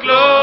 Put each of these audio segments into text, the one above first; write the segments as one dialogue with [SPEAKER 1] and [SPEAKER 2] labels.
[SPEAKER 1] close.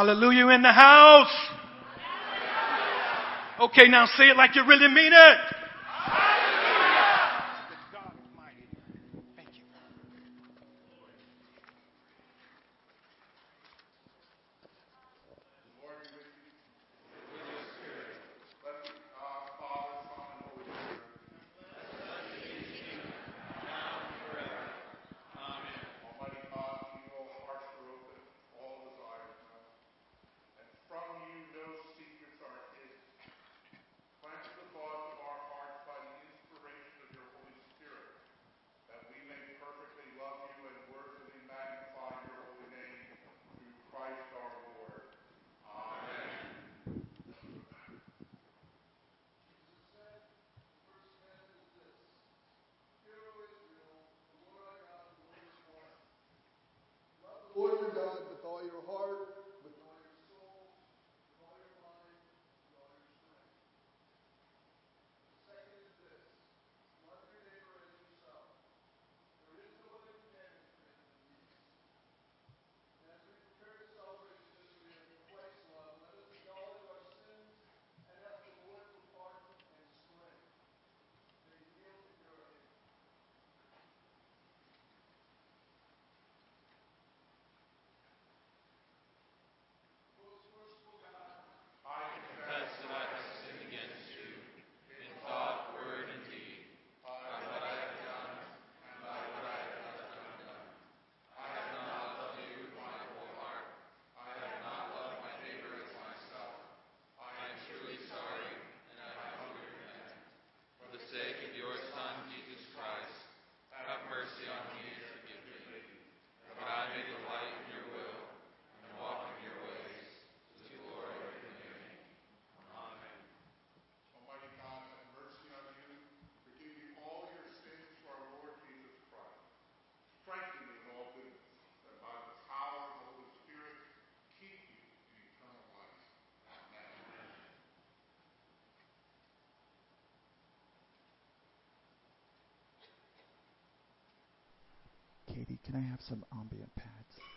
[SPEAKER 1] Hallelujah
[SPEAKER 2] in the house. Okay, now say it like you really mean it.
[SPEAKER 3] Katie, can I have some ambient pads?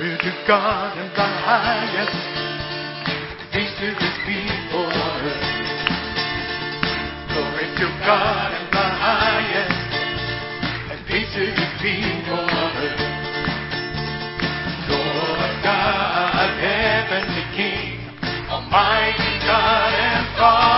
[SPEAKER 2] Glory to God in the highest, peace to His people on earth. Glory to God in the highest, and peace to His people on earth. Lord God, heavenly King, Almighty God and Father.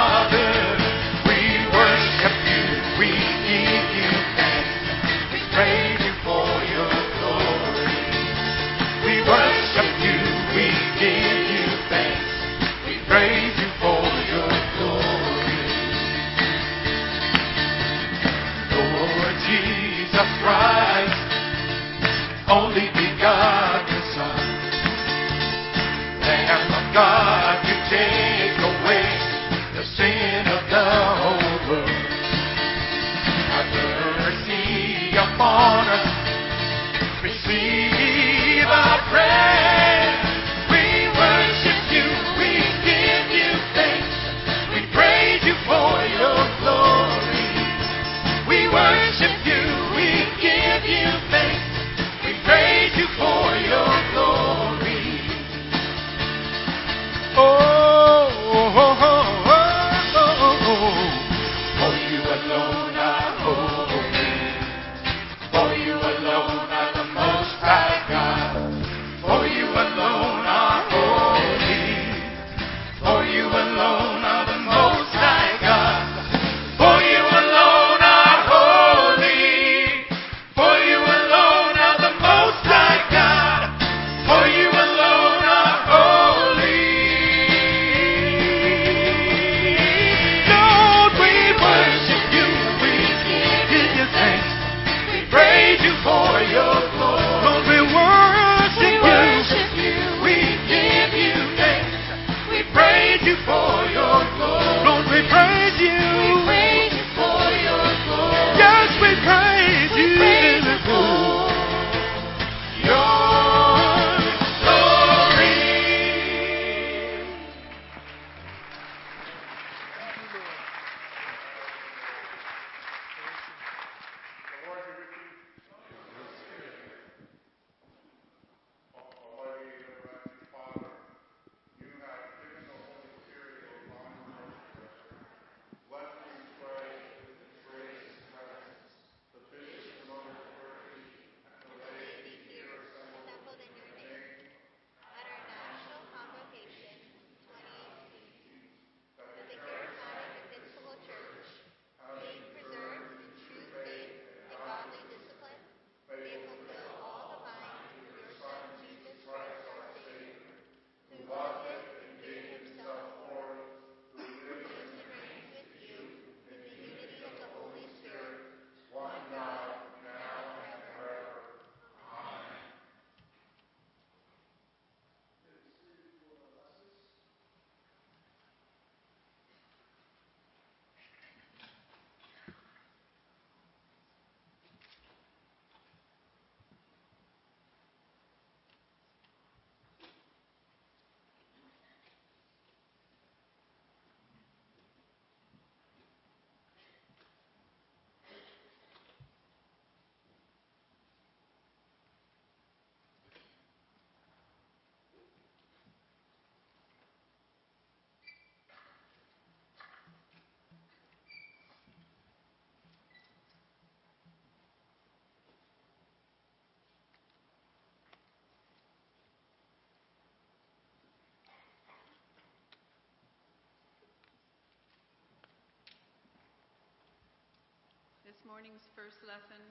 [SPEAKER 4] This morning's first lesson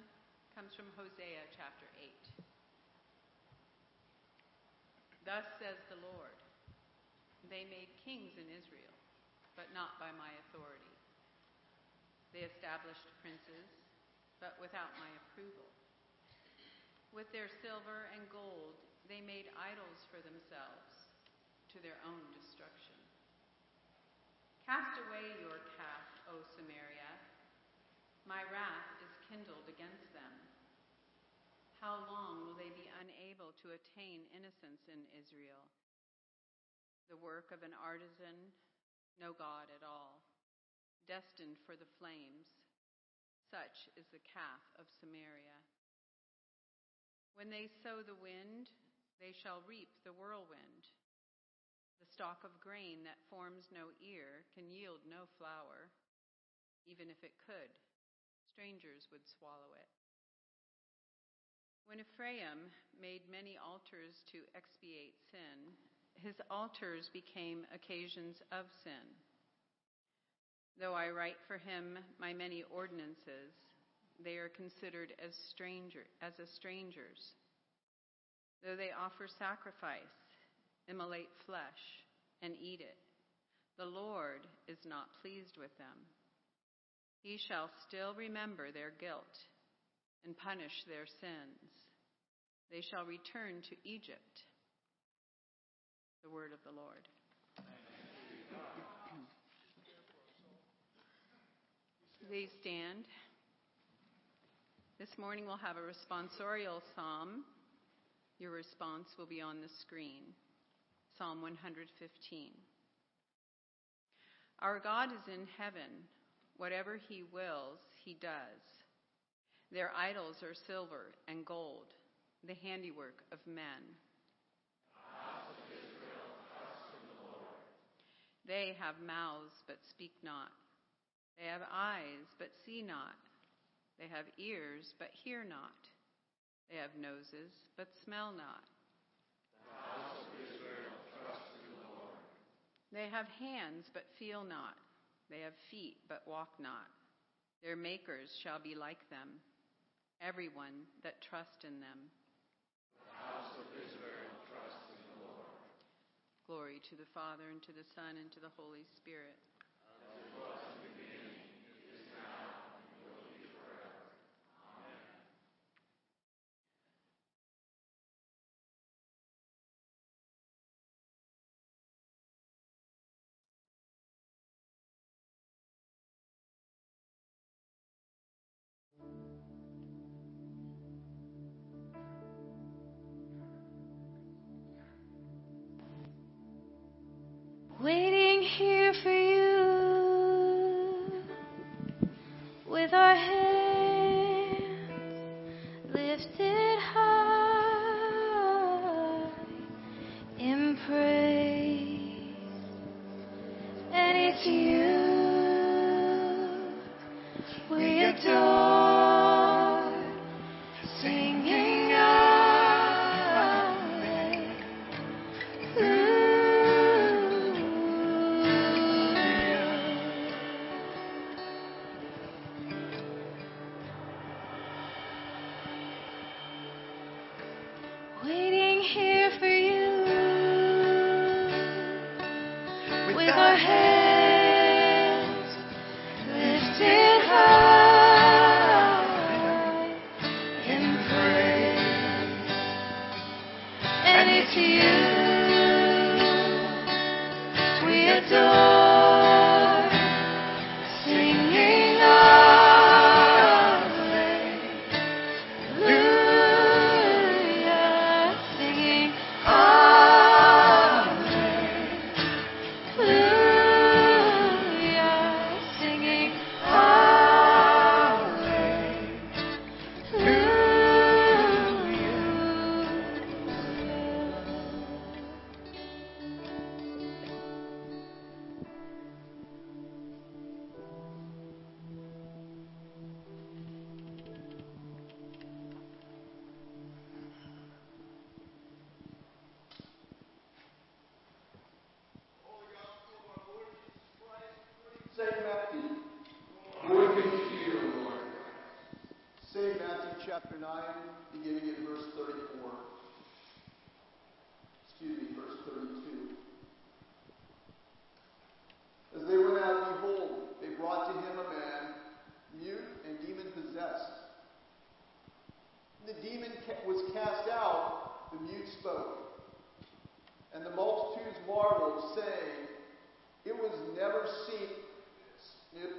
[SPEAKER 4] comes from Hosea chapter 8. Thus says the Lord They made kings in Israel, but not by my authority. They established princes, but without my approval. With their silver and gold, they made idols for themselves to their own destruction. Cast away your calf, O Samaria. My wrath is kindled against them. How long will they be unable to attain innocence in Israel? The work of an artisan, no God at all, destined for the flames. Such is the calf of Samaria. When they sow the wind, they shall reap the whirlwind. The stalk of grain that forms no ear can yield no flour. Even if it could, strangers would swallow it. When Ephraim made many altars to expiate sin, his altars became occasions of sin. Though I write for him my many ordinances, they are considered as stranger as a strangers. Though they offer sacrifice, immolate flesh, and eat it, the Lord is not pleased with them. He shall still remember their guilt and punish their sins. They shall return to Egypt. The word of the Lord. Please stand. This morning we'll have a responsorial psalm. Your response will be on the screen. Psalm 115. Our God is in heaven. Whatever he wills, he does. Their idols are silver and gold, the handiwork of men. They have mouths but speak not. They have eyes but see not. They have ears but hear not. They have noses but smell not. They have hands but feel not. They have feet but walk not. Their makers shall be like them, everyone that trust in them. Glory to the Father, and to the Son, and to the Holy Spirit.
[SPEAKER 1] With our hands marveled, saying, It was never seen. It,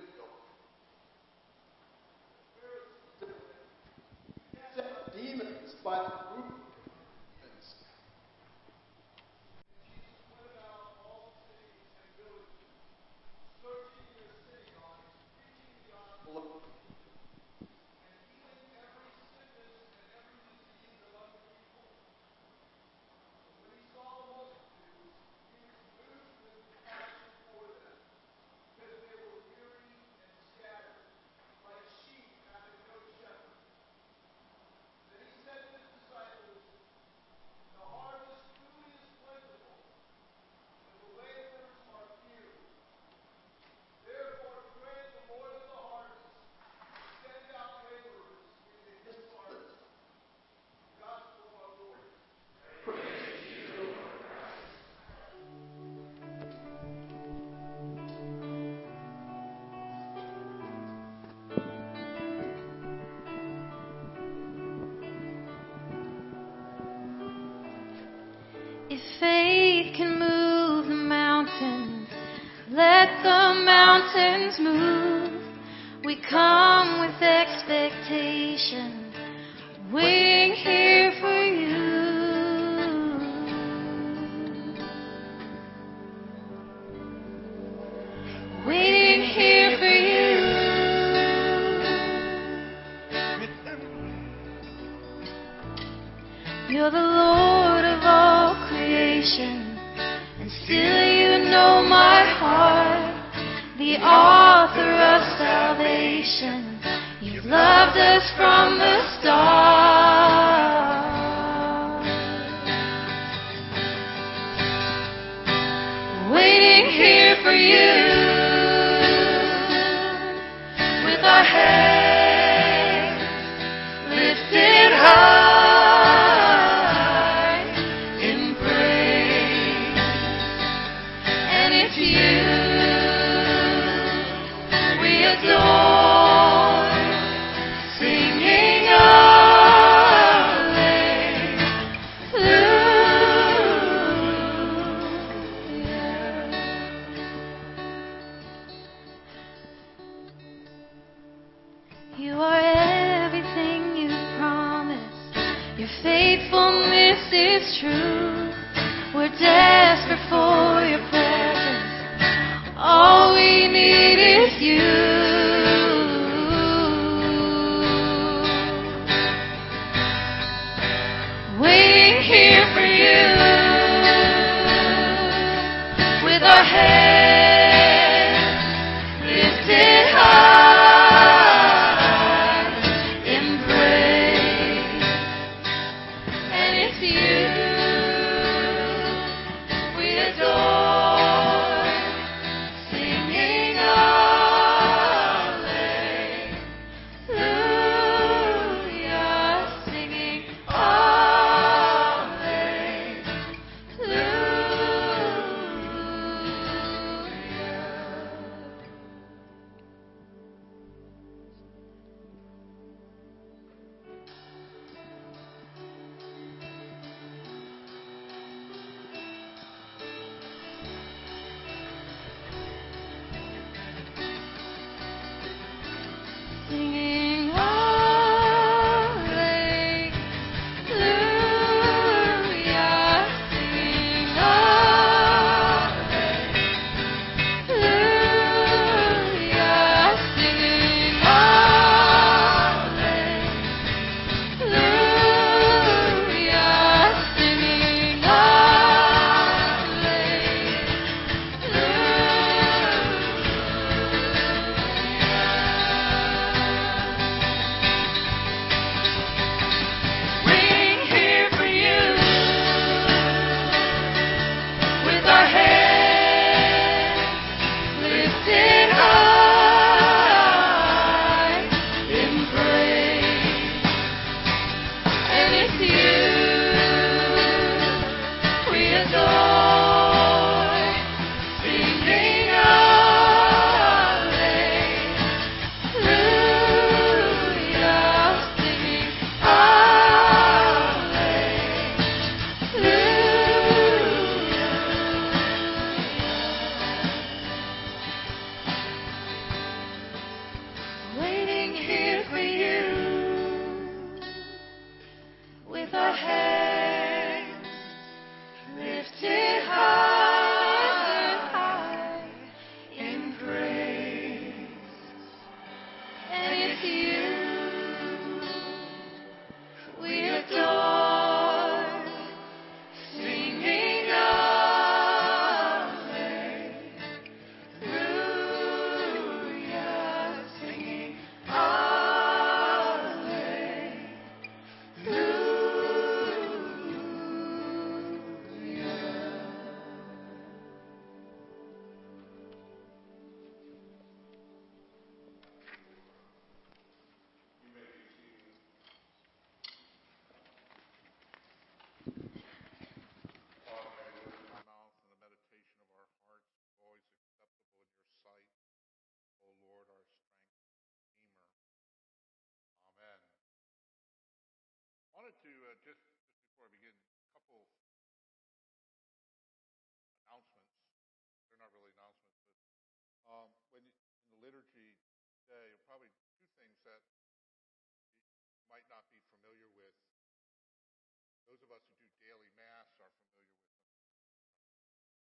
[SPEAKER 5] us
[SPEAKER 6] who do daily mass are familiar with them.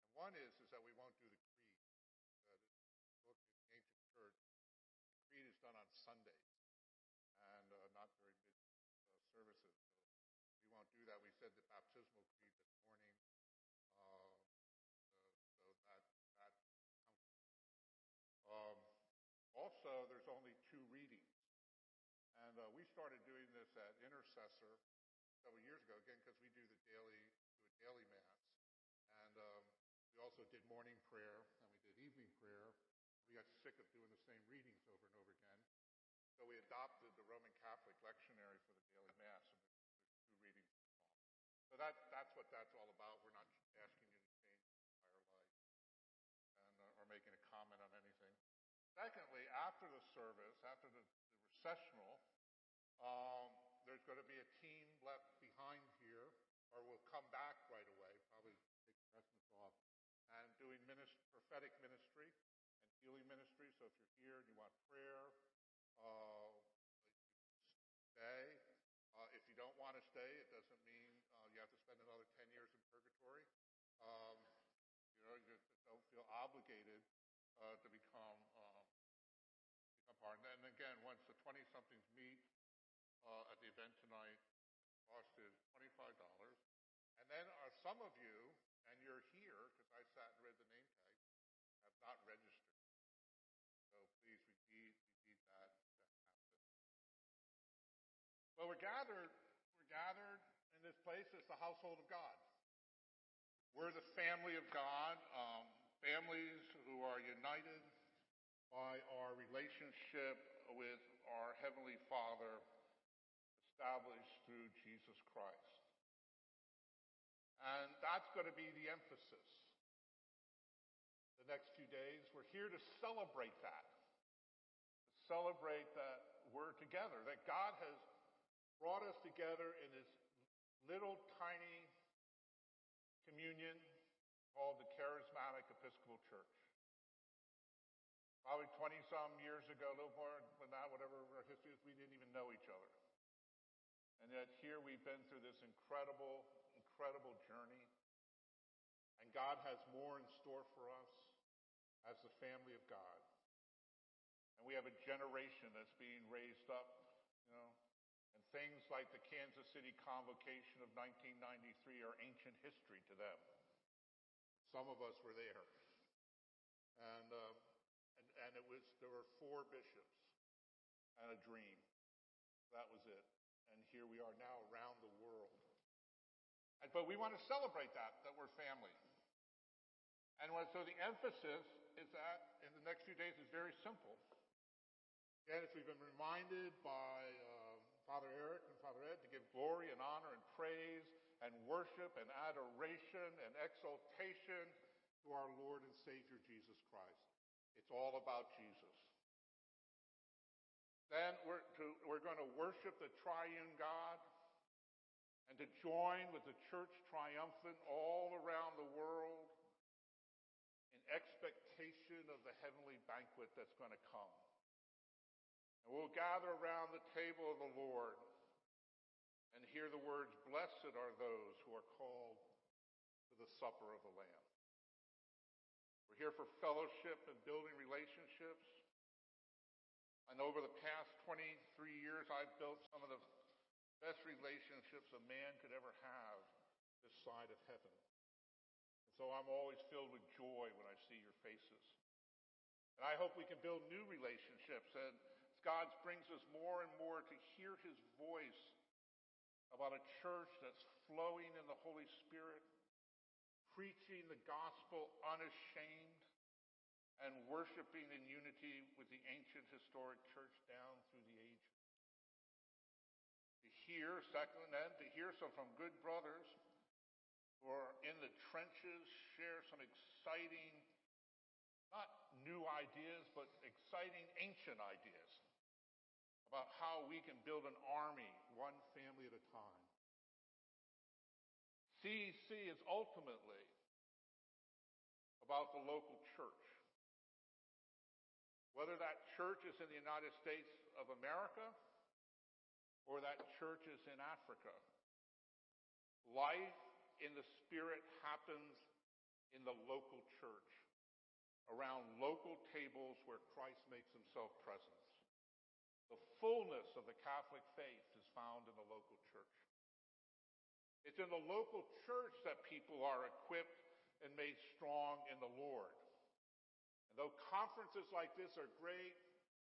[SPEAKER 6] And one is is that we won't do the creed. Uh, if you look at the ancient church, the creed is done on Sundays and uh, not very big uh, services. So we won't do that. We said the baptismal creed this morning. Uh, uh, so that that counts. Um, also, there's only two readings, and uh, we started doing this at Intercessor several years ago. Again, because we do the daily do a daily mass, and um, we also did morning prayer and we did evening prayer. We got sick of doing the same readings over and over again, so we adopted the Roman Catholic lectionary for the daily mass, and there's, two readings. So that, that's what that's all about. We're not asking you to change your entire life and, uh, or making a comment on anything. Secondly, after the service, after the, the recessional, um, there's going to be a team left behind here, or will come back right away, probably take Christmas off, and doing minist- prophetic ministry and healing ministry. So if you're here and you want prayer, uh, stay. Uh, if you don't want to stay, it doesn't mean uh, you have to spend another 10 years in purgatory. Um, you know, you don't feel obligated uh, to become uh, become part. And then again, once the 20 somethings meet uh, at the event tonight, cost is $25. And then are some of you, and you're here because I sat and read the name tag, have not registered. So please, we need that. Well, we're gathered, we're gathered in this place as the household of God. We're the family of God, um, families who are united by our relationship with our Heavenly Father established through Jesus Christ. And that's going to be the emphasis the next few days. We're here to celebrate that. To celebrate that we're together, that God has brought us together in this little tiny communion called the Charismatic Episcopal Church. Probably 20 some years ago, a little more than that, whatever our history is, we didn't even know each other. And yet here we've been through this incredible, incredible journey. And God has more in store for us as the family of God. And we have a generation that's being raised up, you know, and things like the Kansas City Convocation of 1993 are ancient history to them. Some of us were there. And, uh, and, it was, there were four bishops and a dream. That was it. And here we are now around the world. But we want to celebrate that, that we're family. And so the emphasis is that in the next few days is very simple. Again, as we've been reminded by uh, Father Eric and Father Ed to give glory and honor and praise and worship and adoration and exaltation to our Lord and Savior Jesus Christ. It's all about Jesus. Then we're, to, we're going to worship the triune God and to join with the church triumphant all around the world in expectation of the heavenly banquet that's going to come. And we'll gather around the table of the Lord and hear the words, Blessed are those who are called to the supper of the Lamb. Here for fellowship and building relationships. And over the past 23 years, I've built some of the best relationships a man could ever have this side of heaven. And so I'm always filled with joy when I see your faces. And I hope we can build new relationships. And God brings us more and more to hear His voice about a church that's flowing in the Holy Spirit, preaching the gospel unashamed, and worshiping in unity with the ancient historic church down through the ages. To hear, second, and to hear some from good brothers who are in the trenches share some exciting, not new ideas, but exciting ancient ideas about how we can build an army one family at a time CEC is ultimately about the local church. Whether that church is in the United States of America or that church is in Africa, life in the Spirit happens in the local church, around local tables where Christ makes himself present. The fullness of the Catholic faith is found in the local church. It's in the local church that people are equipped and made strong in the Lord. And though conferences like this are great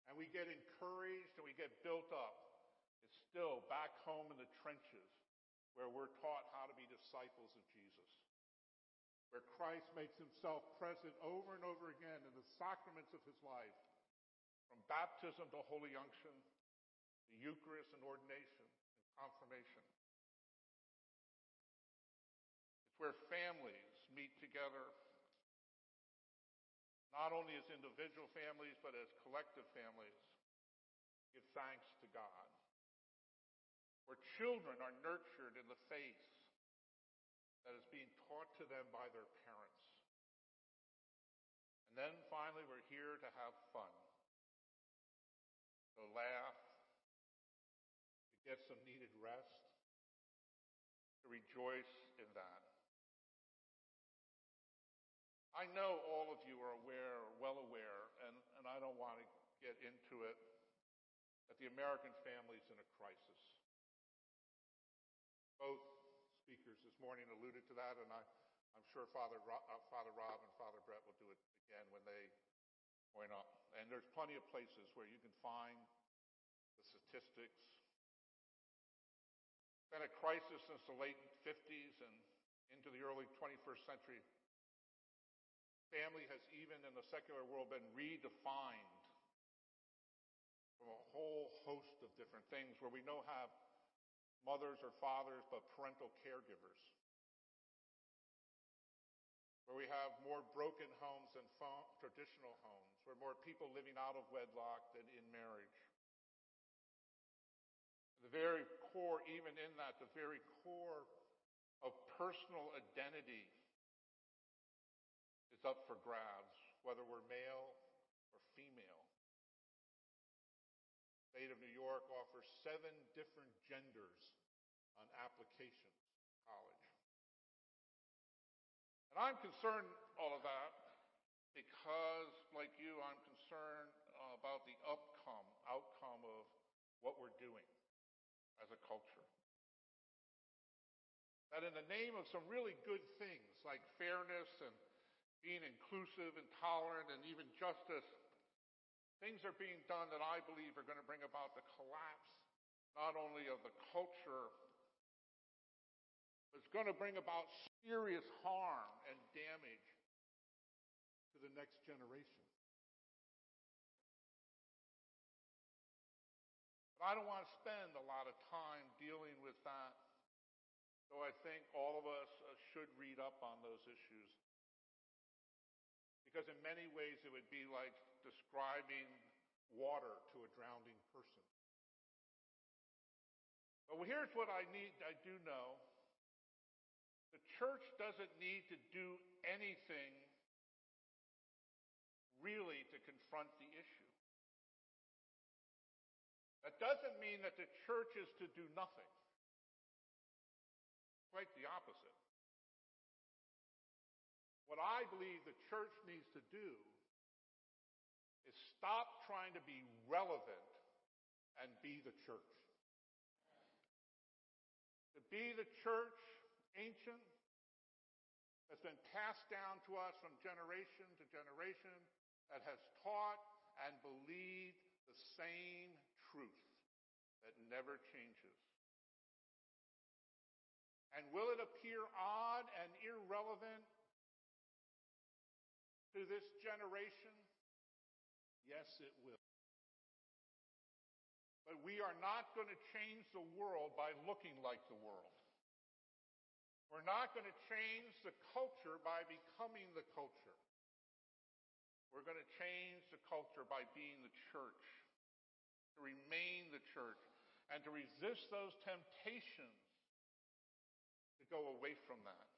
[SPEAKER 6] and we get encouraged and we get built up, it's still back home in the trenches where we're taught how to be disciples of Jesus. Where Christ makes himself present over and over again in the sacraments of his life, from baptism to holy unction, the Eucharist and ordination and confirmation. Where families meet together, not only as individual families, but as collective families, give thanks to God. Where children are nurtured in the faith that is being taught to them by their parents. And then finally, we're here to have fun, to laugh, to get some needed rest, to rejoice I know all of you are aware, or well aware, and, and I don't want to get into it, that the American family is in a crisis. Both speakers this morning alluded to that, and I, I'm sure Father, uh, Father Rob and Father Brett will do it again when they point up. And there's plenty of places where you can find the statistics. Been a crisis since the late 50s and into the early 21st century. Family has even in the secular world been redefined from a whole host of different things where we know have mothers or fathers, but parental caregivers. Where we have more broken homes than traditional homes, where more people living out of wedlock than in marriage. The very core, even in that, the very core of personal identity up for grabs, whether we're male or female. The state of New York offers seven different genders on applications to college. And I'm concerned all of that because, like you, I'm concerned about the outcome, outcome of what we're doing as a culture. That in the name of some really good things like fairness and being inclusive and tolerant and even justice, things are being done that I believe are going to bring about the collapse not only of the culture, but it's going to bring about serious harm and damage to the next generation. But I don't want to spend a lot of time dealing with that, though I think all of us uh, should read up on those issues. Because in many ways it would be like describing water to a drowning person. But here's what I need, I do know. The church doesn't need to do anything really to confront the issue. That doesn't mean that the church is to do nothing. Quite the opposite. What I believe the church needs to do is stop trying to be relevant and be the church. To be the church, ancient, that's been passed down to us from generation to generation, that has taught and believed the same truth that never changes. And will it appear odd and irrelevant to this generation? Yes, it will. But we are not going to change the world by looking like the world. We're not going to change the culture by becoming the culture. We're going to change the culture by being the church, to remain the church, and to resist those temptations to go away from that.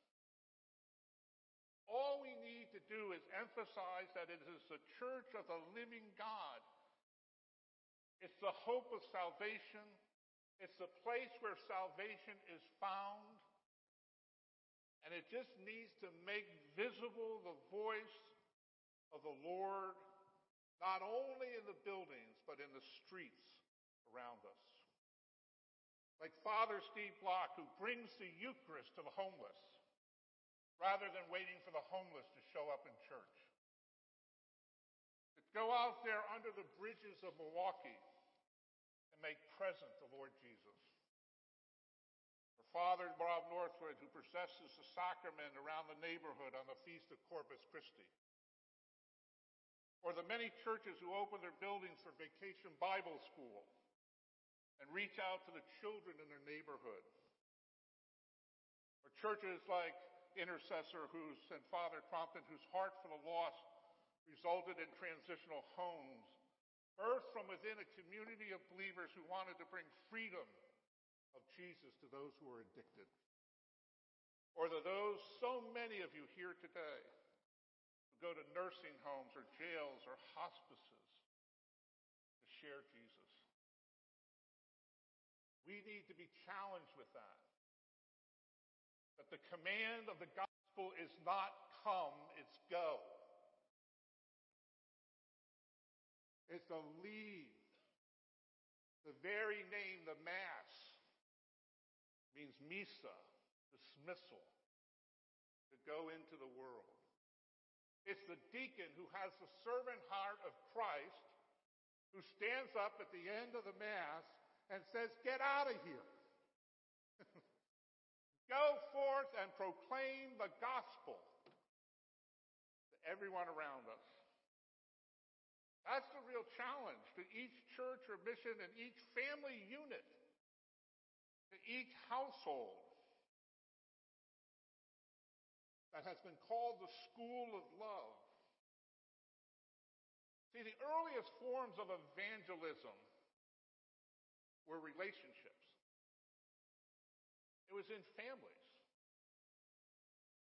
[SPEAKER 6] All we need to do is emphasize that it is the church of the living God. It's the hope of salvation. It's the place where salvation is found. And it just needs to make visible the voice of the Lord, not only in the buildings, but in the streets around us. Like Father Steve Block, who brings the Eucharist to the homeless, rather than waiting for the homeless to show up in church. To go out there under the bridges of Milwaukee and make present the Lord Jesus. For Father Bob Northwood, who processes the sacrament around the neighborhood on the Feast of Corpus Christi. Or the many churches who open their buildings for vacation Bible school and reach out to the children in their neighborhood. Or churches like Intercessor who's, and Father Crompton, whose heart for the lost resulted in transitional homes, birthed from within a community of believers who wanted to bring freedom of Jesus to those who are addicted. Or to those, so many of you here today, who go to nursing homes or jails or hospices to share Jesus. We need to be challenged with that. That the command of the gospel is not come, it's go. It's to leave. The very name, the Mass, means misa, dismissal, to go into the world. It's the deacon who has the servant heart of Christ who stands up at the end of the Mass and says, Get out of here. Go forth and proclaim the gospel to everyone around us. That's the real challenge to each church or mission and each family unit, to each household that has been called the school of love. See, the earliest forms of evangelism were relationships. It was in families.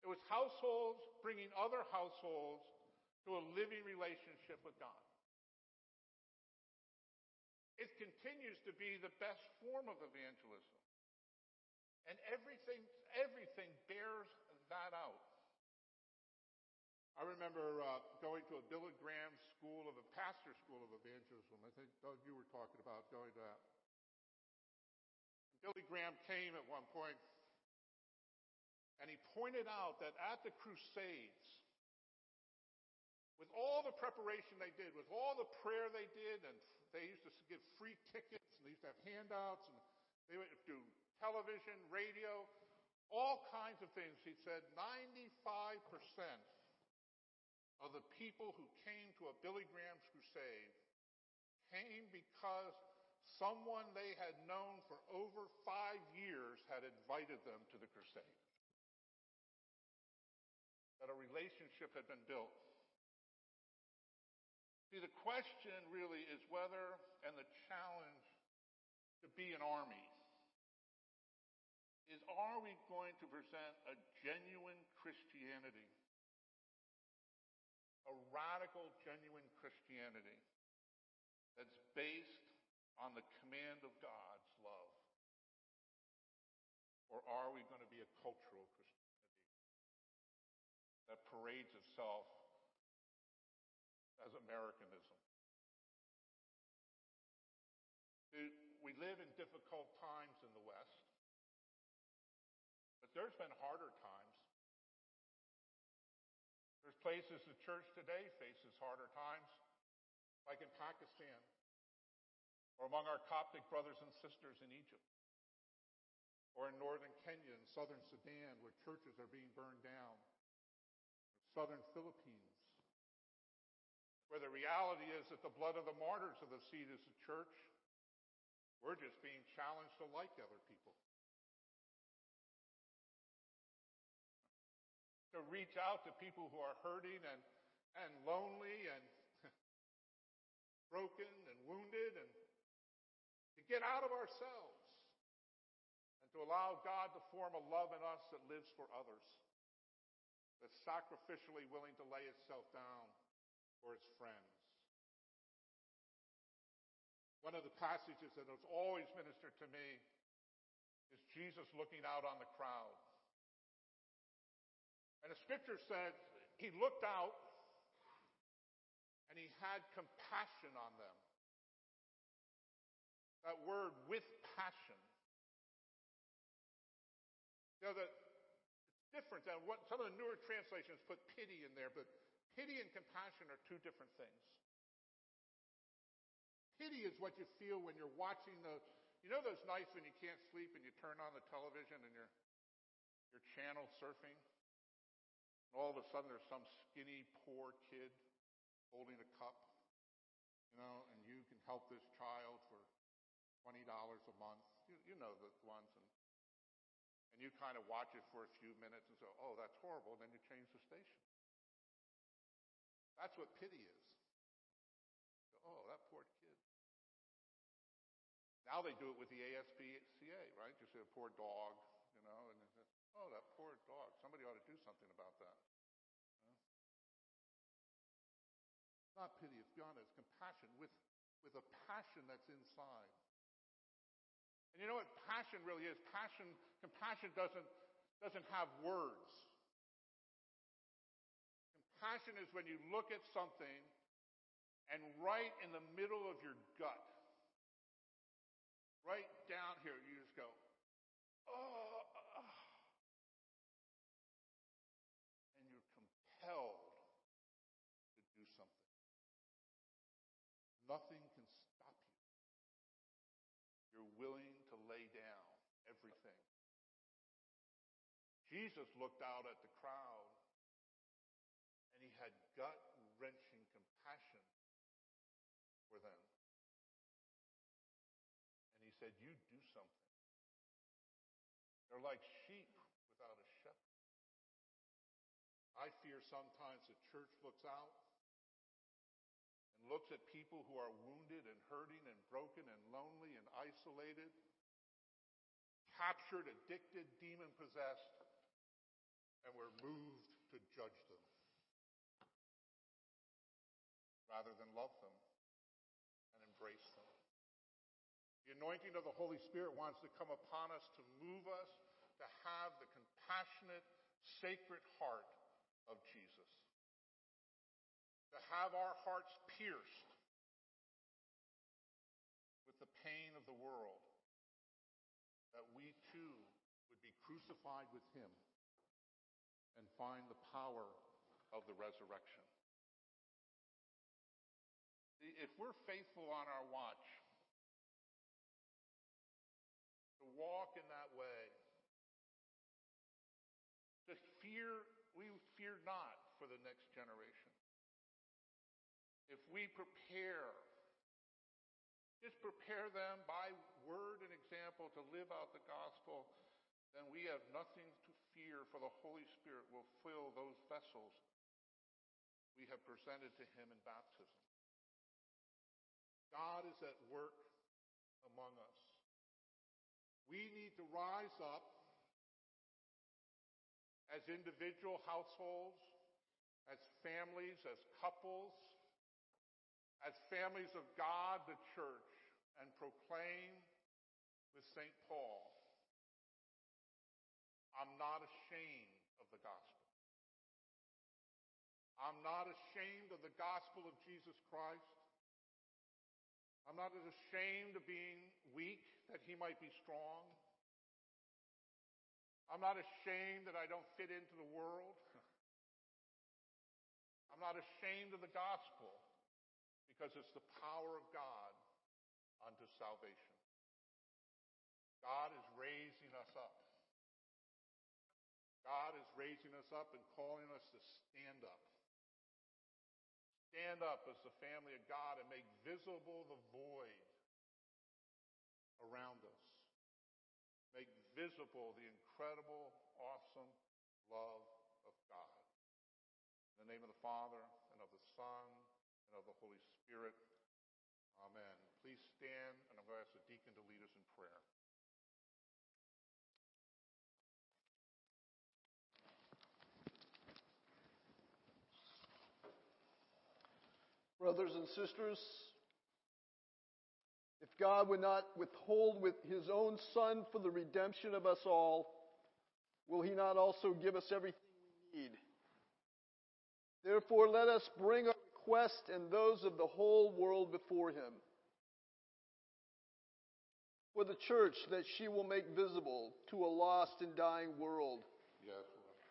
[SPEAKER 6] It was households bringing other households to a living relationship with God. It continues to be the best form of evangelism. And everything, everything bears that out. I remember uh, going to a Billy Graham school of a pastor school of evangelism. I think Doug, you were talking about going to that. Billy Graham came at one point and he pointed out that at the Crusades, with all the preparation they did, with all the prayer they did, and they used to give free tickets, and they used to have handouts, and they would do television, radio, all kinds of things. He said 95% of the people who came to a Billy Graham's crusade came because someone they had known for over five years had invited them to the crusade. That a relationship had been built. See, the question really is whether, and the challenge to be an army, is are we going to present a genuine Christianity? A radical, genuine Christianity that's based on the command of God's love? Or are we going to be a cultural Christianity that parades itself as Americanism? We live in difficult times in the West, but there's been harder times. There's places the church today faces harder times, like in Pakistan or among our Coptic brothers and sisters in Egypt, or in northern Kenya and southern Sudan where churches are being burned down, southern Philippines, where the reality is that the blood of the martyrs of the seed is the church. We're just being challenged to like other people. To reach out to people who are hurting and, and lonely and broken and wounded and get out of ourselves and to allow God to form a love in us that lives for others, that's sacrificially willing to lay itself down for its friends. One of the passages that has always ministered to me is Jesus looking out on the crowd. And the scripture said he looked out and he had compassion on them. That word with passion. You know, that it's different than what some of the newer translations put pity in there, but pity and compassion are two different things. Pity is what you feel when you're watching the, you know those nights when you can't sleep and you turn on the television and you're, you're channel surfing? And all of a sudden there's some skinny, poor kid holding a cup, you know, and you can help this child for $20 a month. You, you know the ones. And, and you kind of watch it for a few minutes and say, oh, that's horrible. And then you change the station. That's what pity is. Oh, that poor kid. Now they do it with the ASPCA, right? You say a poor dog, you know, and oh, that poor dog. Somebody ought to do something about that. You know? It's not pity, it's beyond it. It's compassion with, with a passion that's inside. You know what passion really is? Passion, compassion doesn't, doesn't have words. Compassion is when you look at something and right in the middle of your gut, right down here, you just go, oh, ah, and you're compelled to do something. Nothing can stop you. You're willing to lay down everything. Jesus looked out at the crowd and he had gut wrenching compassion for them. And he said, You do something. They're like sheep without a shepherd. I fear sometimes the church looks out and looks at people who are wounded and hurting and broken and lonely and isolated, captured, addicted, demon possessed, and we're moved to judge them rather than love them and embrace them. The anointing of the Holy Spirit wants to come upon us to move us to have the compassionate, sacred heart of Jesus. To have our hearts pierced with the pain of the world. That we too would be crucified with Him and find the power of the resurrection. If we're faithful on our watch, to walk in that way. To fear, we fear not for the next generation. If we prepare, just prepare them by word and example to live out the gospel, then we have nothing to fear, for the Holy Spirit will fill those vessels we have presented to Him in baptism. God is at work among us. We need to rise up as individual households, as families, as couples, as families of God, the church, and proclaim with St. Paul, I'm not ashamed of the gospel. I'm not ashamed of the gospel of Jesus Christ. I'm not as ashamed of being weak that he might be strong. I'm not ashamed that I don't fit into the world. I'm not ashamed of the gospel because it's the power of God unto salvation. God is raising us up. God is raising us up and calling us to stand up stand up as the family of God and make visible the void around us. Make visible the incredible, awesome love of God. In the name of the Father, and of the Son, and of the Holy Spirit. Amen. Please stand, and I'm going to ask the deacon to lead us in prayer.
[SPEAKER 7] Brothers and sisters, if God would not withhold with his own Son for the redemption of us all, will he not also give us everything we need? Therefore, let us bring our request and those of the whole world before him. For the church, that she will make visible to a lost and dying world
[SPEAKER 6] Yes,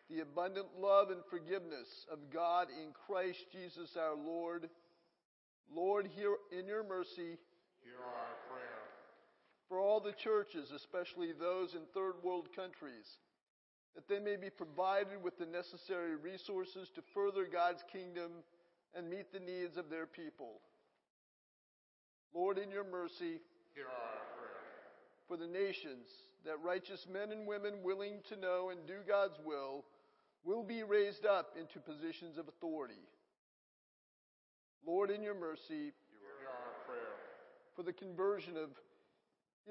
[SPEAKER 7] the abundant love and forgiveness of God in Christ Jesus our Lord. Lord, hear in your mercy
[SPEAKER 6] Hear our prayer.
[SPEAKER 7] for all the churches, especially those in third world countries, that they may be provided with the necessary resources to further God's kingdom and meet the needs of their people. Lord, in your mercy,
[SPEAKER 6] Hear our prayer.
[SPEAKER 7] for the nations, that righteous men and women willing to know and do God's will will be raised up into positions of authority. Lord, in your mercy,
[SPEAKER 6] Hear our prayer.
[SPEAKER 7] for the conversion of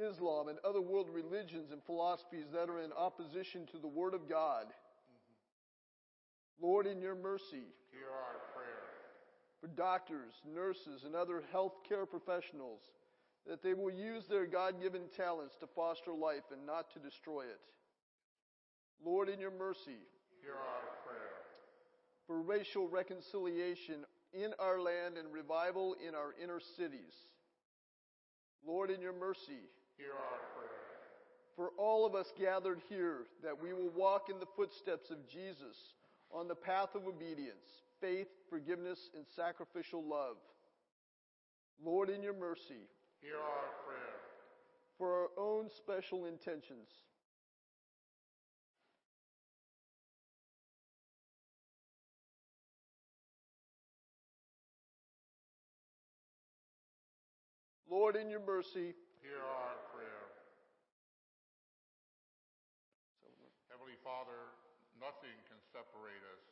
[SPEAKER 7] Islam and other world religions and philosophies that are in opposition to the Word of God. Mm-hmm. Lord, in your mercy,
[SPEAKER 6] Hear our prayer.
[SPEAKER 7] for doctors, nurses, and other healthcare professionals, that they will use their God given talents to foster life and not to destroy it. Lord, in your mercy,
[SPEAKER 6] Hear our prayer.
[SPEAKER 7] for racial reconciliation in our land and revival in our inner cities. Lord, in your mercy,
[SPEAKER 6] Hear our prayer.
[SPEAKER 7] for all of us gathered here, that we will walk in the footsteps of Jesus on the path of obedience, faith, forgiveness, and sacrificial love. Lord, in your mercy,
[SPEAKER 6] Hear our prayer.
[SPEAKER 7] for our own special intentions. Lord, in your mercy,
[SPEAKER 6] Hear our prayer. Heavenly Father, nothing can separate us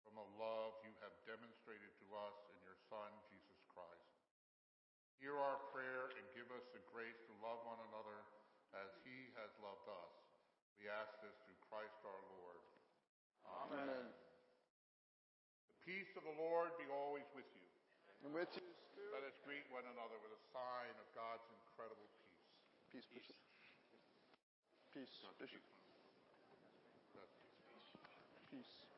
[SPEAKER 6] from the love you have demonstrated to us in your Son, Jesus Christ. Hear our prayer and give us the grace to love one another as he has loved us. We ask this through Christ our Lord.
[SPEAKER 7] Amen.
[SPEAKER 6] The peace of the Lord be always with you.
[SPEAKER 7] And with you,
[SPEAKER 6] Let us greet one another with a sign of God's incredible peace.
[SPEAKER 7] peace, Bishop. Peace, Bishop. Peace.
[SPEAKER 6] You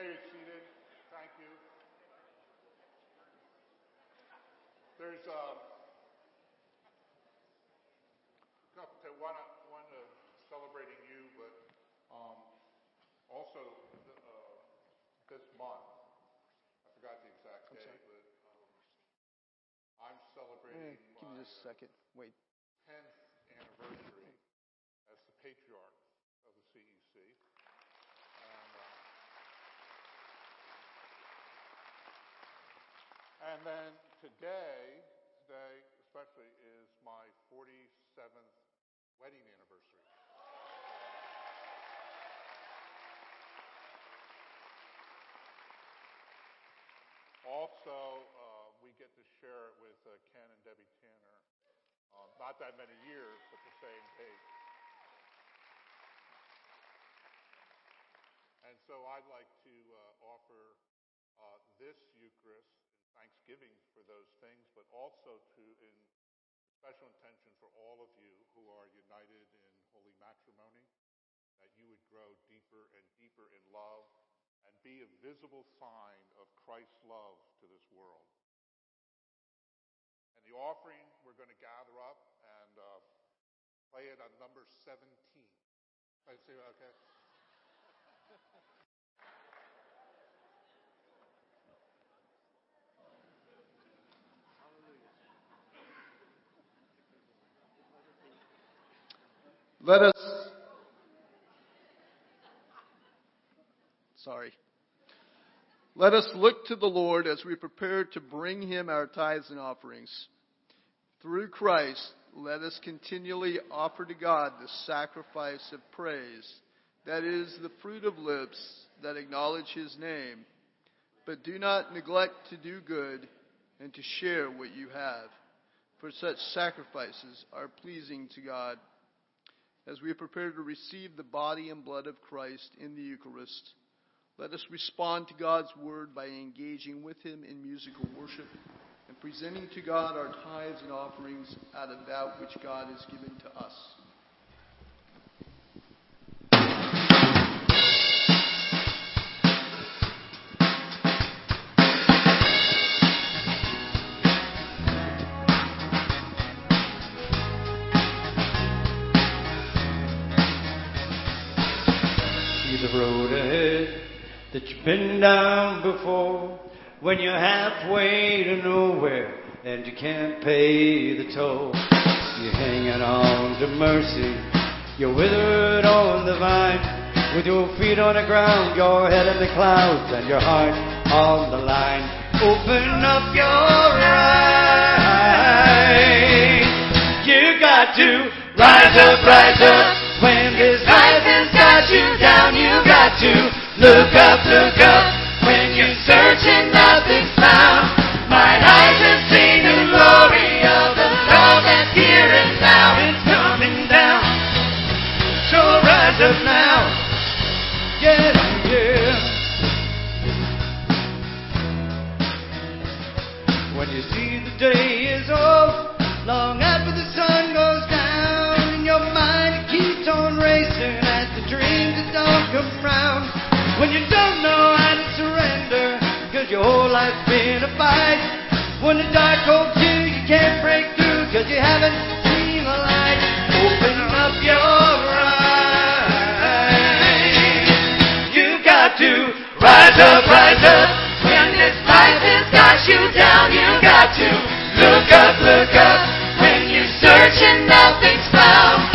[SPEAKER 6] may be seated. Thank you. There's um, couple to one, one uh, celebrating you, but um, also the, uh, this month. I forgot the exact day, but um, I'm celebrating
[SPEAKER 7] give
[SPEAKER 6] my
[SPEAKER 7] me just a second. Wait.
[SPEAKER 6] 10th anniversary as the patriarch of the CEC. And, uh, and then today, today especially, is my 47th wedding anniversary. Also, uh, we get to share it with uh, Ken and Debbie Tanner. Um, not that many years, but the same date. And so I'd like to uh, offer uh, this Eucharist thanksgiving for those things, but also to in special intention for all of you who are united in holy matrimony, that you would grow deeper and deeper in love and be a visible sign of Christ's love to this world. And the offering we're going to gather up and uh, play it on number 17. I see, okay.
[SPEAKER 7] Let us. Sorry. Let us look to the Lord as we prepare to bring him our tithes and offerings. Through Christ, let us continually offer to God the sacrifice of praise, that is, the fruit of lips that acknowledge his name. But do not neglect to do good and to share what you have, for such sacrifices are pleasing to God. As we prepare to receive the body and blood of Christ in the Eucharist, let us respond to God's word by engaging with Him in musical worship and presenting to God our tithes and offerings out of that which God has given to us.
[SPEAKER 8] Been down before when you're halfway to nowhere and you can't pay the toll. You're hanging on to mercy. You're withered on the vine with your feet on the ground, your head in the clouds, and your heart on the line. Open up your eyes. You got to rise up, rise up. When this life has got you down, you got to look up, look up. When you're searching, nothing's found. Mine eyes have seen When the dark holds you, you can't break through, cause you haven't seen the light. Open up your eyes. You've got to rise up, rise up. When this life has got you down, you've got to look up, look up. When you're searching, nothing's found.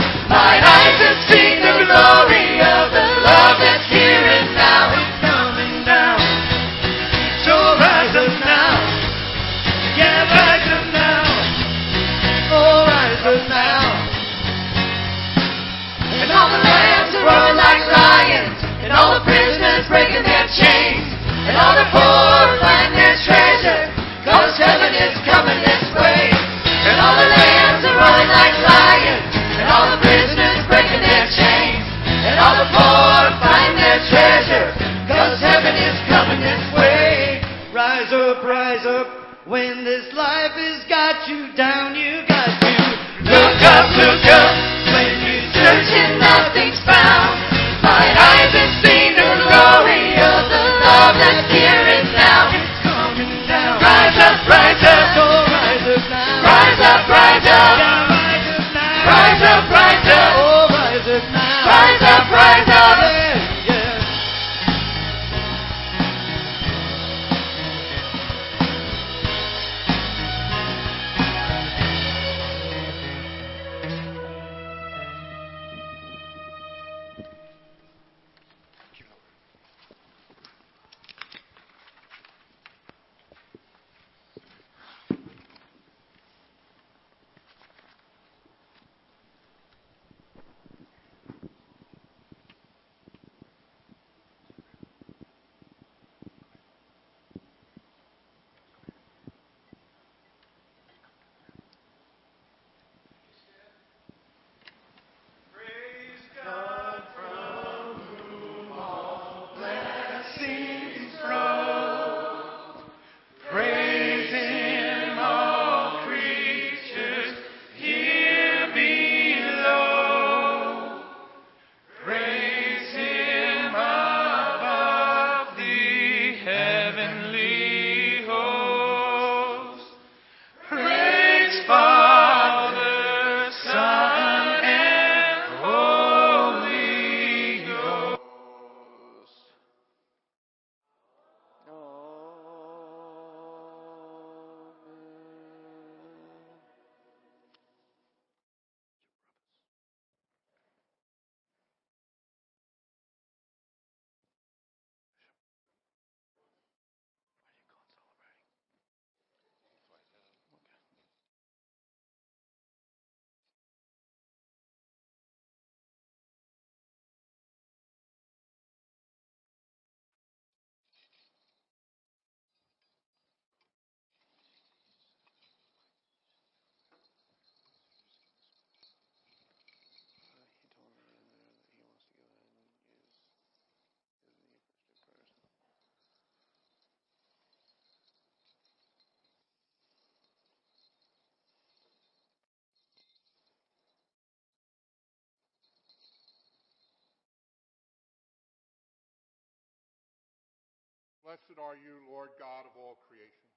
[SPEAKER 6] Blessed are you, Lord God of all creation.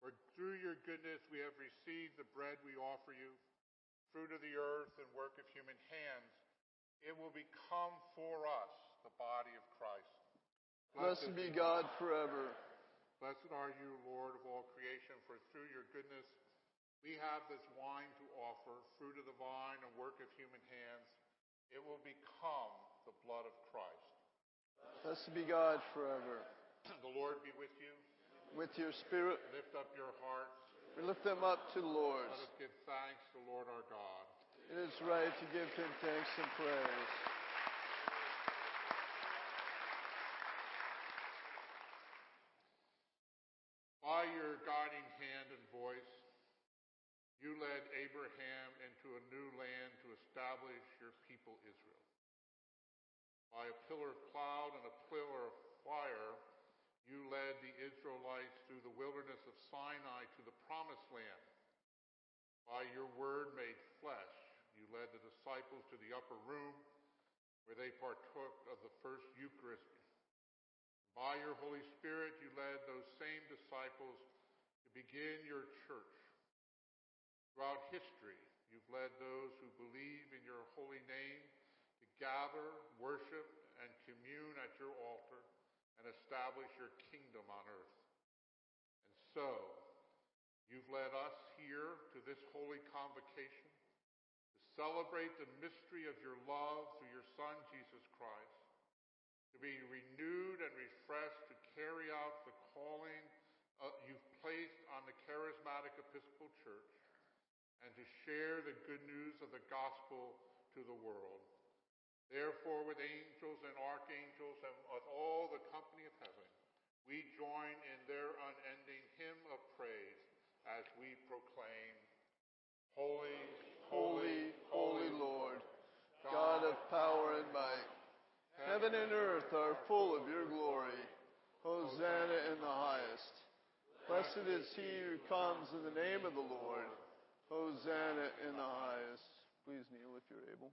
[SPEAKER 6] For through your goodness we have received the bread we offer you, fruit of the earth and work of human hands. It will become for us the body of Christ.
[SPEAKER 7] Blessed be God forever.
[SPEAKER 6] Blessed are you, Lord of all creation, for through your goodness we have this wine to offer, fruit of the vine and work of human hands. It will become the blood of Christ.
[SPEAKER 7] Blessed be God forever.
[SPEAKER 6] The Lord be with you.
[SPEAKER 7] With your spirit,
[SPEAKER 6] Lift up your hearts.
[SPEAKER 7] we lift them up to the Lord.
[SPEAKER 6] Let us give thanks to the Lord our God.
[SPEAKER 7] It is right to give him thanks and praise.
[SPEAKER 6] By your guiding hand and voice, you led Abraham into a new land to establish your people Israel. By a pillar of cloud and a pillar of fire, you led the Israelites through the wilderness of Sinai to the promised land. By your word made flesh, you led the disciples to the upper room where they partook of the first Eucharist. By your Holy Spirit, you led those same disciples to begin your church. Throughout history, you've led those who believe in your holy name to gather, worship, and commune at your altar and establish your kingdom on earth. And so, you've led us here to this holy convocation to celebrate the mystery of your love through your Son, Jesus Christ, to be renewed and refreshed to carry out the calling uh, you've placed on the charismatic Episcopal Church and to share the good news of the gospel to the world. Therefore, with angels and archangels and with all the company of heaven, we join in their unending hymn of praise as we proclaim, Holy,
[SPEAKER 7] Holy, holy Lord, God of power and might, heaven and earth are full of your glory. Hosanna in the highest. Blessed is he who comes in the name of the Lord. Hosanna in the highest. Please kneel if you're able.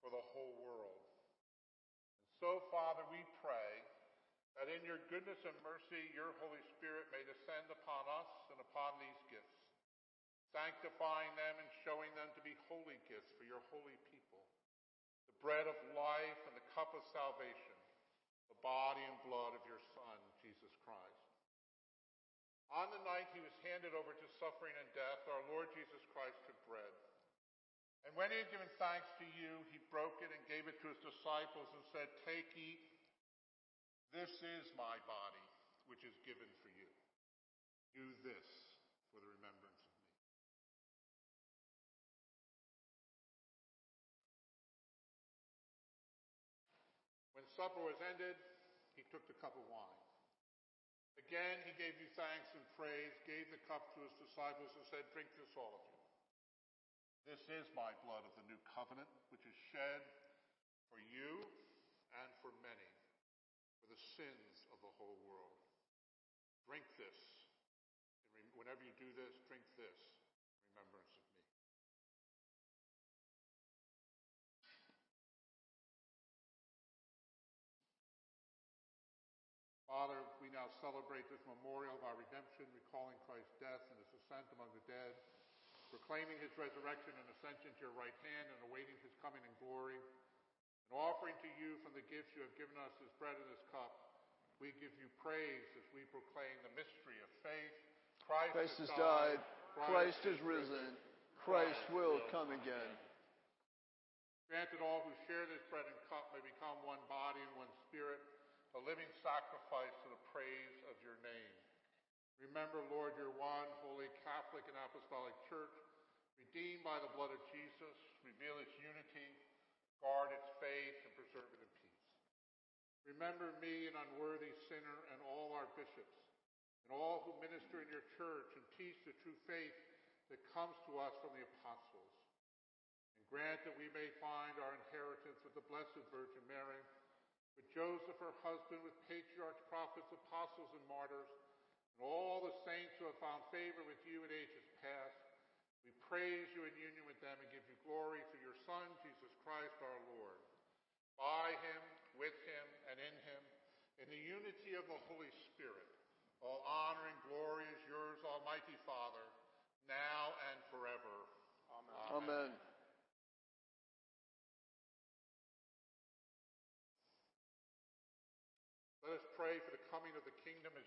[SPEAKER 6] for the whole world. And so, Father, we pray that in your goodness and mercy, your Holy Spirit may descend upon us and upon these gifts, sanctifying them and showing them to be holy gifts for your holy people, the bread of life and the cup of salvation, the body and blood of your Son, Jesus Christ. On the night he was handed over to suffering and death, our Lord Jesus Christ took bread. And when he had given thanks to you, he broke it and gave it to his disciples and said, Take, eat. This is my body, which is given for you. Do this for the remembrance of me. When supper was ended, he took the cup of wine. Again, he gave you thanks and praise, gave the cup to his disciples, and said, Drink this, all of you. This is my blood of the new covenant, which is shed for you and for many for the sins of the whole world. Drink this. Whenever you do this, drink this in remembrance of me. Father, we now celebrate this memorial of our redemption, recalling Christ's death and his ascent among the dead, proclaiming his resurrection and ascension to your right hand, and awaiting his coming in glory, and offering to you from the gifts you have given us this bread and this cup. We give you praise as we proclaim the mystery of faith. Christ,
[SPEAKER 7] Christ has died. Christ is risen. Christ will come again.
[SPEAKER 6] Grant that all who share this bread and cup may become one body and one spirit, a living sacrifice to the praise of your name. Remember, Lord, your one holy Catholic and Apostolic Church, redeemed by the blood of Jesus, reveal its unity, guard its faith, and preserve it in peace. Remember me, an unworthy sinner, and all our bishops, and all who minister in your church and teach the true faith that comes to us from the apostles. And grant that we may find our inheritance with the Blessed Virgin Mary, with Joseph, her husband, with patriarchs, prophets, apostles, and martyrs, all the saints who have found favor with you in ages past. We praise you in union with them and give you glory through your Son, Jesus Christ our Lord. By him, with him, and in him, in the unity of the Holy Spirit, all honor and glory is yours, Almighty Father, now and forever. Amen.
[SPEAKER 7] Amen.
[SPEAKER 6] Let us pray for the coming of the kingdom as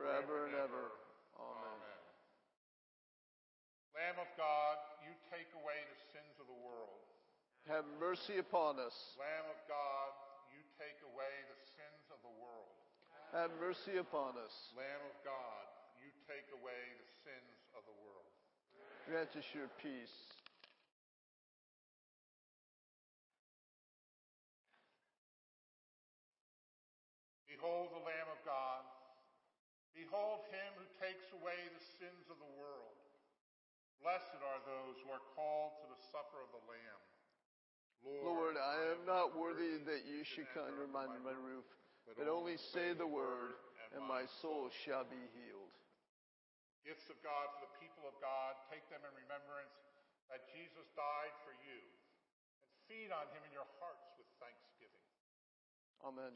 [SPEAKER 7] forever and ever. Amen.
[SPEAKER 6] Lamb of God, you take away the sins of the world.
[SPEAKER 7] Have mercy upon us.
[SPEAKER 6] Lamb of God, you take away the sins of the world.
[SPEAKER 7] Have mercy upon us.
[SPEAKER 6] Lamb of God, you take away the sins of the world.
[SPEAKER 7] Grant us your peace.
[SPEAKER 6] Behold the Lamb of God. Behold him who takes away the sins of the world. Blessed are those who are called to the supper of the Lamb.
[SPEAKER 7] Lord, I am not worthy that you should come under my, my roof, but only say the word, and my soul shall be healed.
[SPEAKER 6] Gifts of God for the people of God, take them in remembrance that Jesus died for you, and feed on him in your hearts with thanksgiving.
[SPEAKER 7] Amen.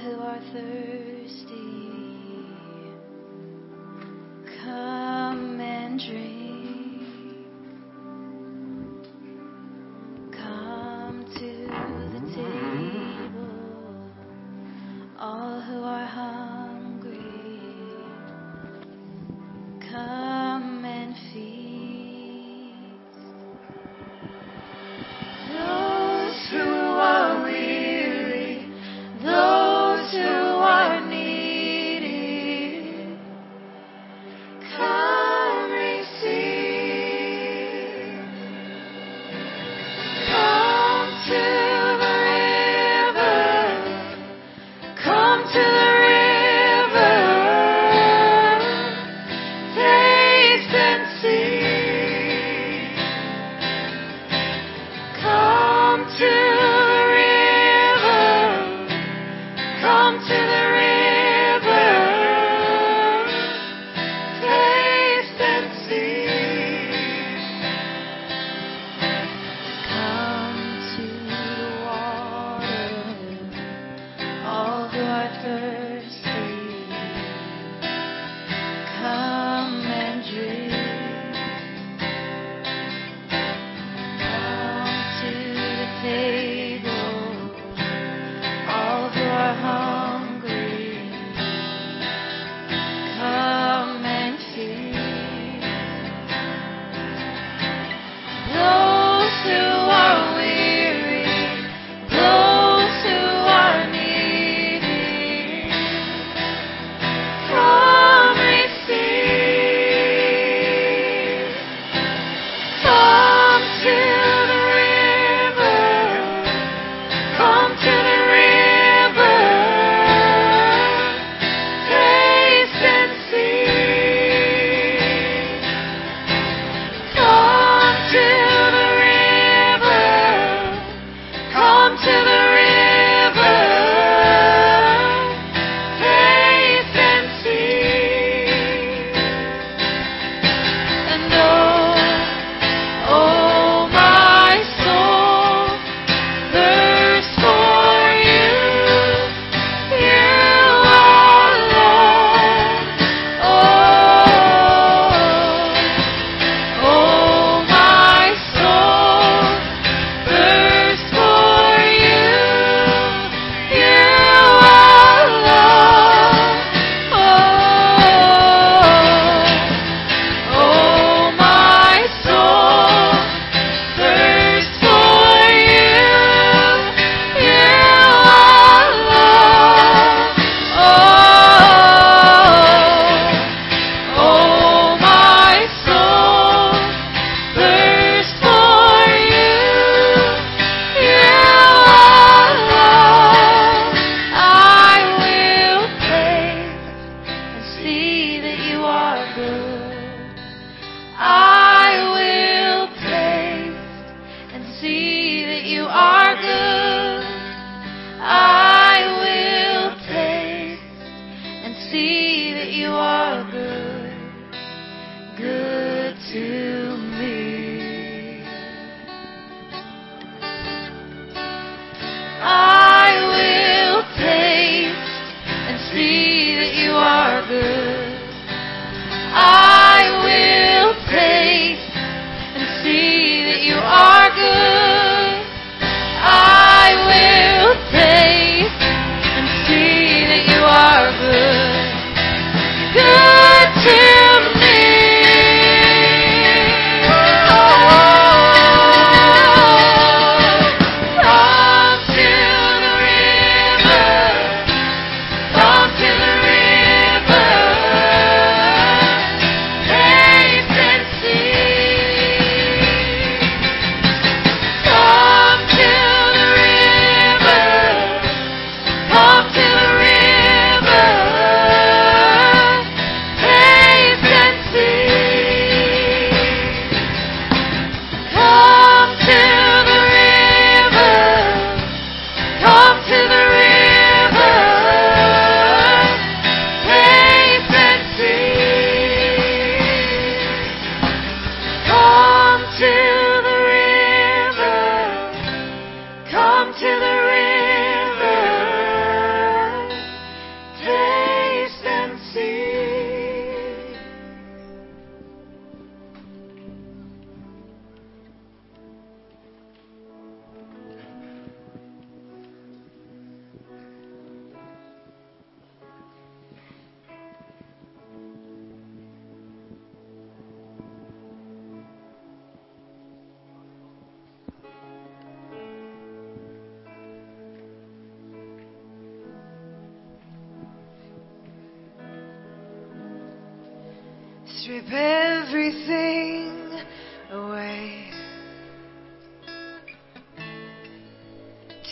[SPEAKER 1] who are.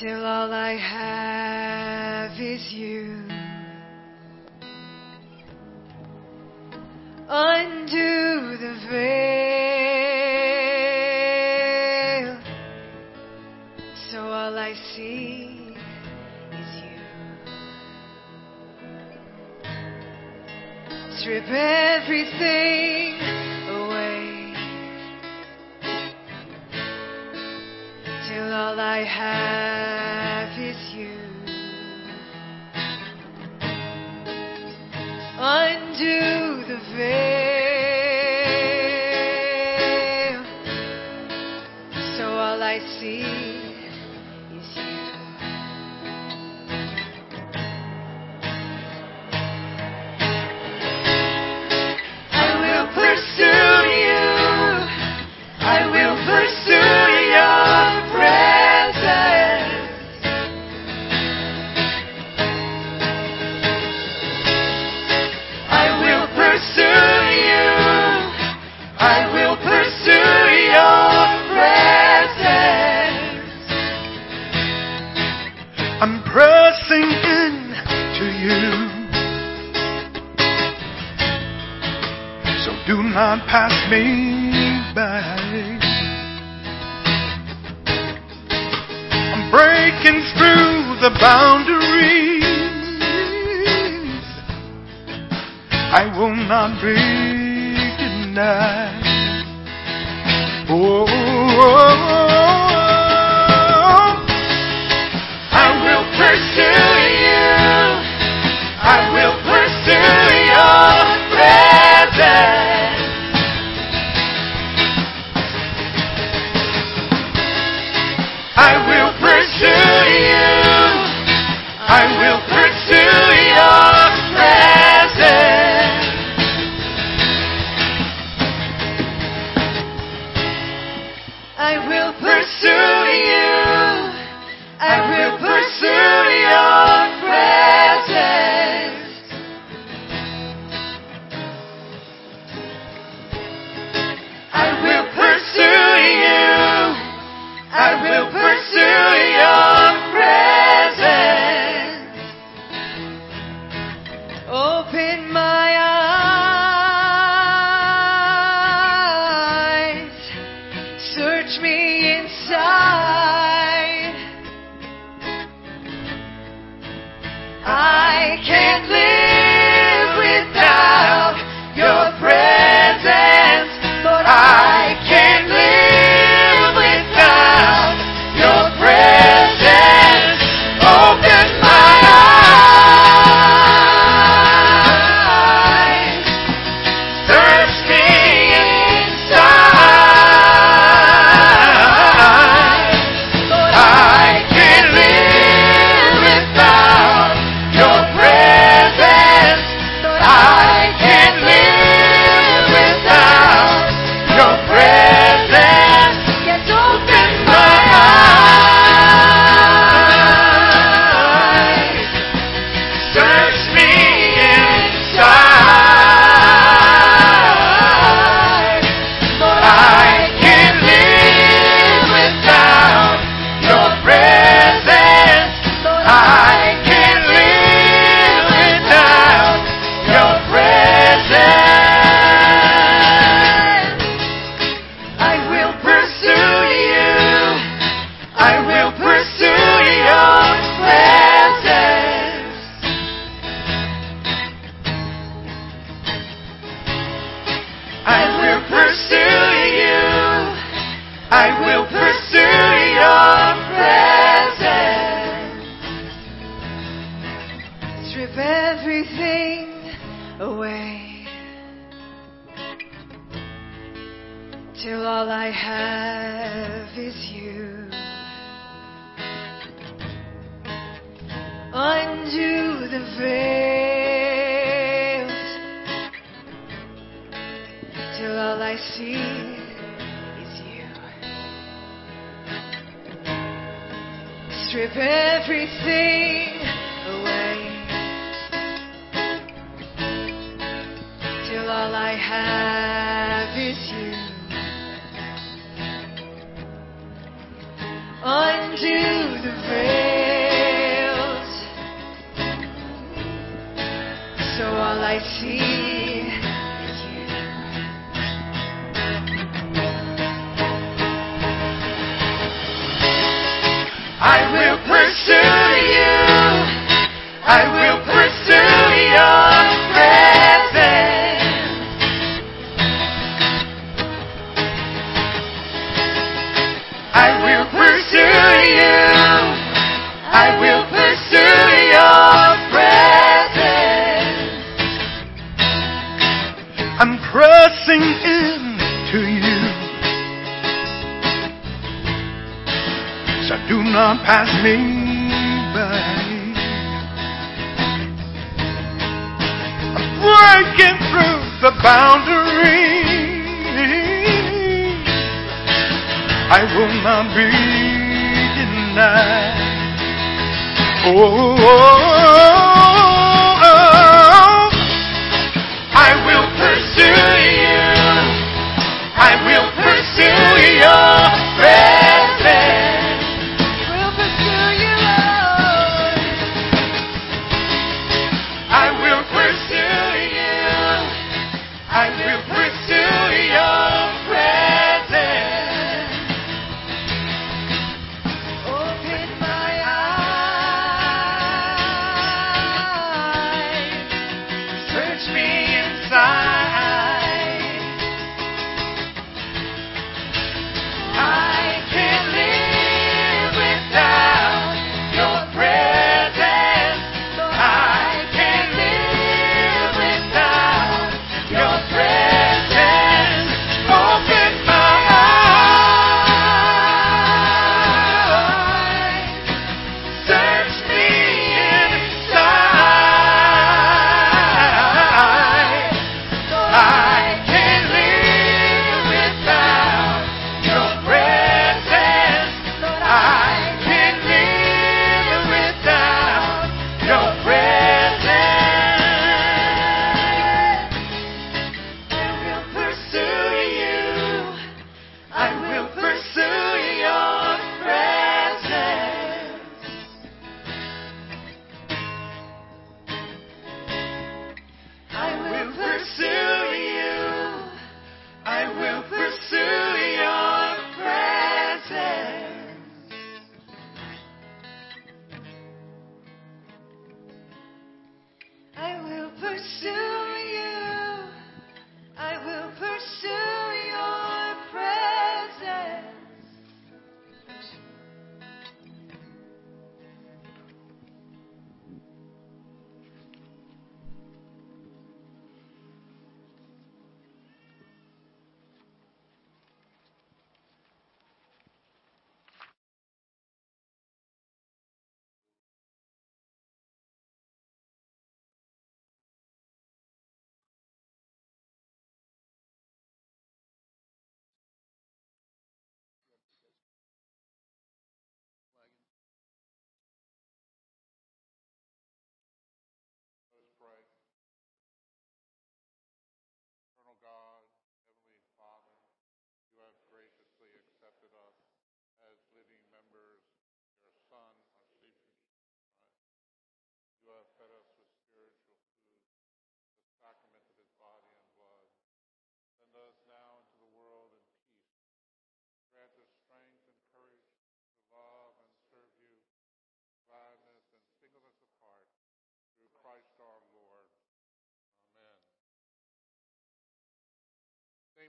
[SPEAKER 2] till all I have is you.
[SPEAKER 1] me back. I'm breaking through the boundaries. I will not be denied.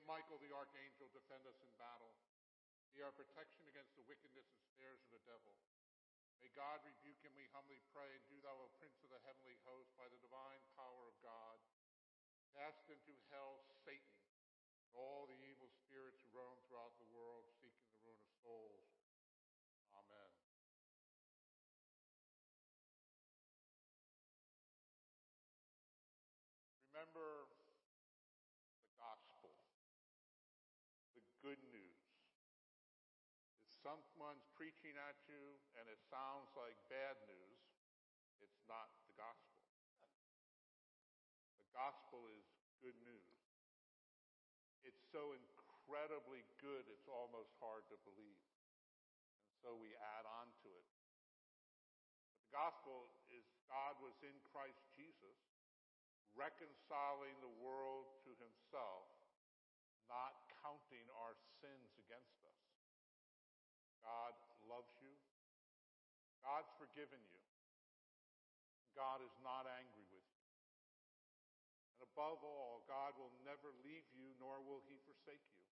[SPEAKER 6] Michael the archangel, defend us in battle. Be our protection against the wickedness and snares of the devil. May God rebuke him, we humbly pray, and do thou, O Prince of the heavenly host, by the divine power of God, cast into hell Satan, all the evil preaching at you and it sounds like bad news, it's not the gospel. The gospel is good news. It's so incredibly good, it's almost hard to believe. And so we add on to it. But the gospel is God was in Christ Jesus, reconciling the world to himself, not counting our sins against us. God God's forgiven you. God is not angry with you. And above all, God will never leave you, nor will he forsake you.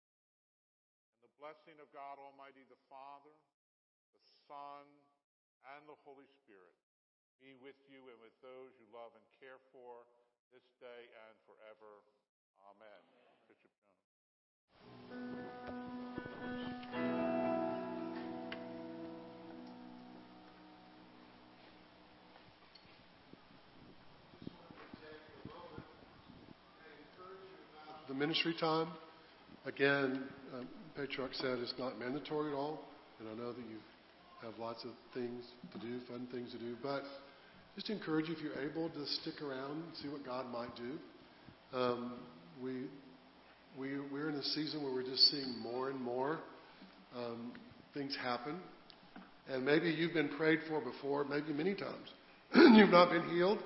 [SPEAKER 6] And the blessing of God Almighty, the Father, the Son, and the Holy Spirit be with you and with those you love and care for this day and forever. Amen. Bishop Jones.
[SPEAKER 9] Ministry time, again, uh, Patriarch said it's not mandatory at all, and I know that you have lots of things to do, fun things to do, but just encourage you if you're able to stick around and see what God might do. Um, we, we, we're in a season where we're just seeing more and more um, things happen. And maybe you've been prayed for before, maybe many times. you've not been healed.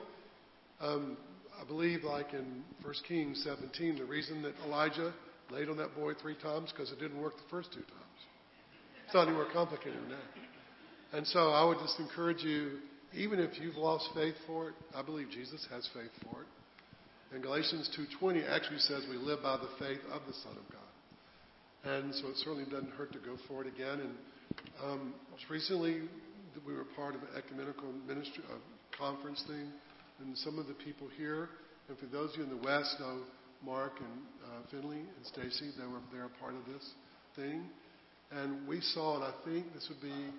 [SPEAKER 9] Um, I believe, like in 1 Kings 17, the reason that Elijah laid on that boy three times because it didn't work the first two times. It's not any more complicated than that. And so I would just encourage you, even if you've lost faith for it, I believe Jesus has faith for it. And Galatians 2.20 actually says we live by the faith of the Son of God. And so it certainly doesn't hurt to go for it again. And um, recently, we were part of an ecumenical ministry conference thing, and some of the people here, and for those of you in the West know Mark and uh, Finley and Stacy, they were they're a part of this thing, and we saw, and I think this would be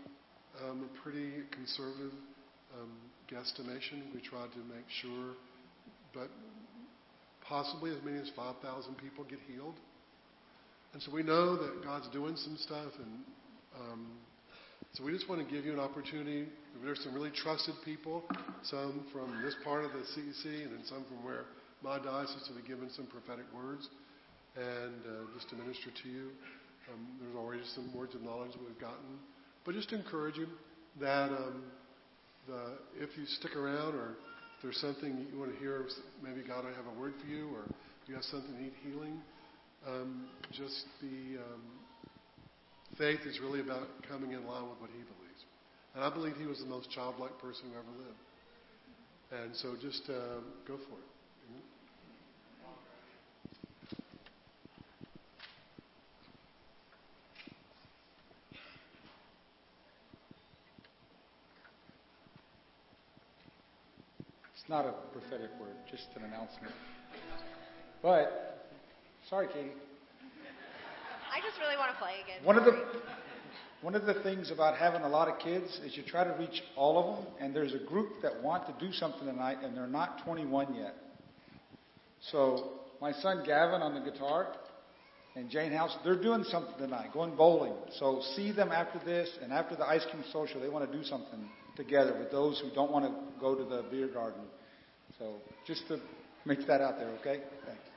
[SPEAKER 9] um, a pretty conservative um, guesstimation. We tried to make sure, but possibly as many as 5,000 people get healed. And so we know that God's doing some stuff, and um, so we just want to give you an opportunity. There's some really trusted people, some from this part of the CEC, and then some from where my diocese have given some prophetic words, and uh, just to minister to you. Um, there's already some words of knowledge that we've gotten, but just to encourage you that um, the, if you stick around, or if there's something you want to hear, maybe God will have a word for you, or you have something you need healing. Um, just be um, faith is really about coming in line with what he believes. And I believe he was the most childlike person who ever lived. And so just uh, go for it.
[SPEAKER 10] It's not a prophetic word, just an announcement. But, sorry, Katie.
[SPEAKER 11] I just really want to play again.
[SPEAKER 10] One of the one of the things about having a lot of kids is you try to reach all of them, and there's a group that want to do something tonight, and they're not 21 yet. So my son Gavin on the guitar and Jane House, they're doing something tonight, going bowling. So see them after this, and after the ice cream social, they want to do something together with those who don't want to go to the beer garden. So just to make that out there, okay? Thanks.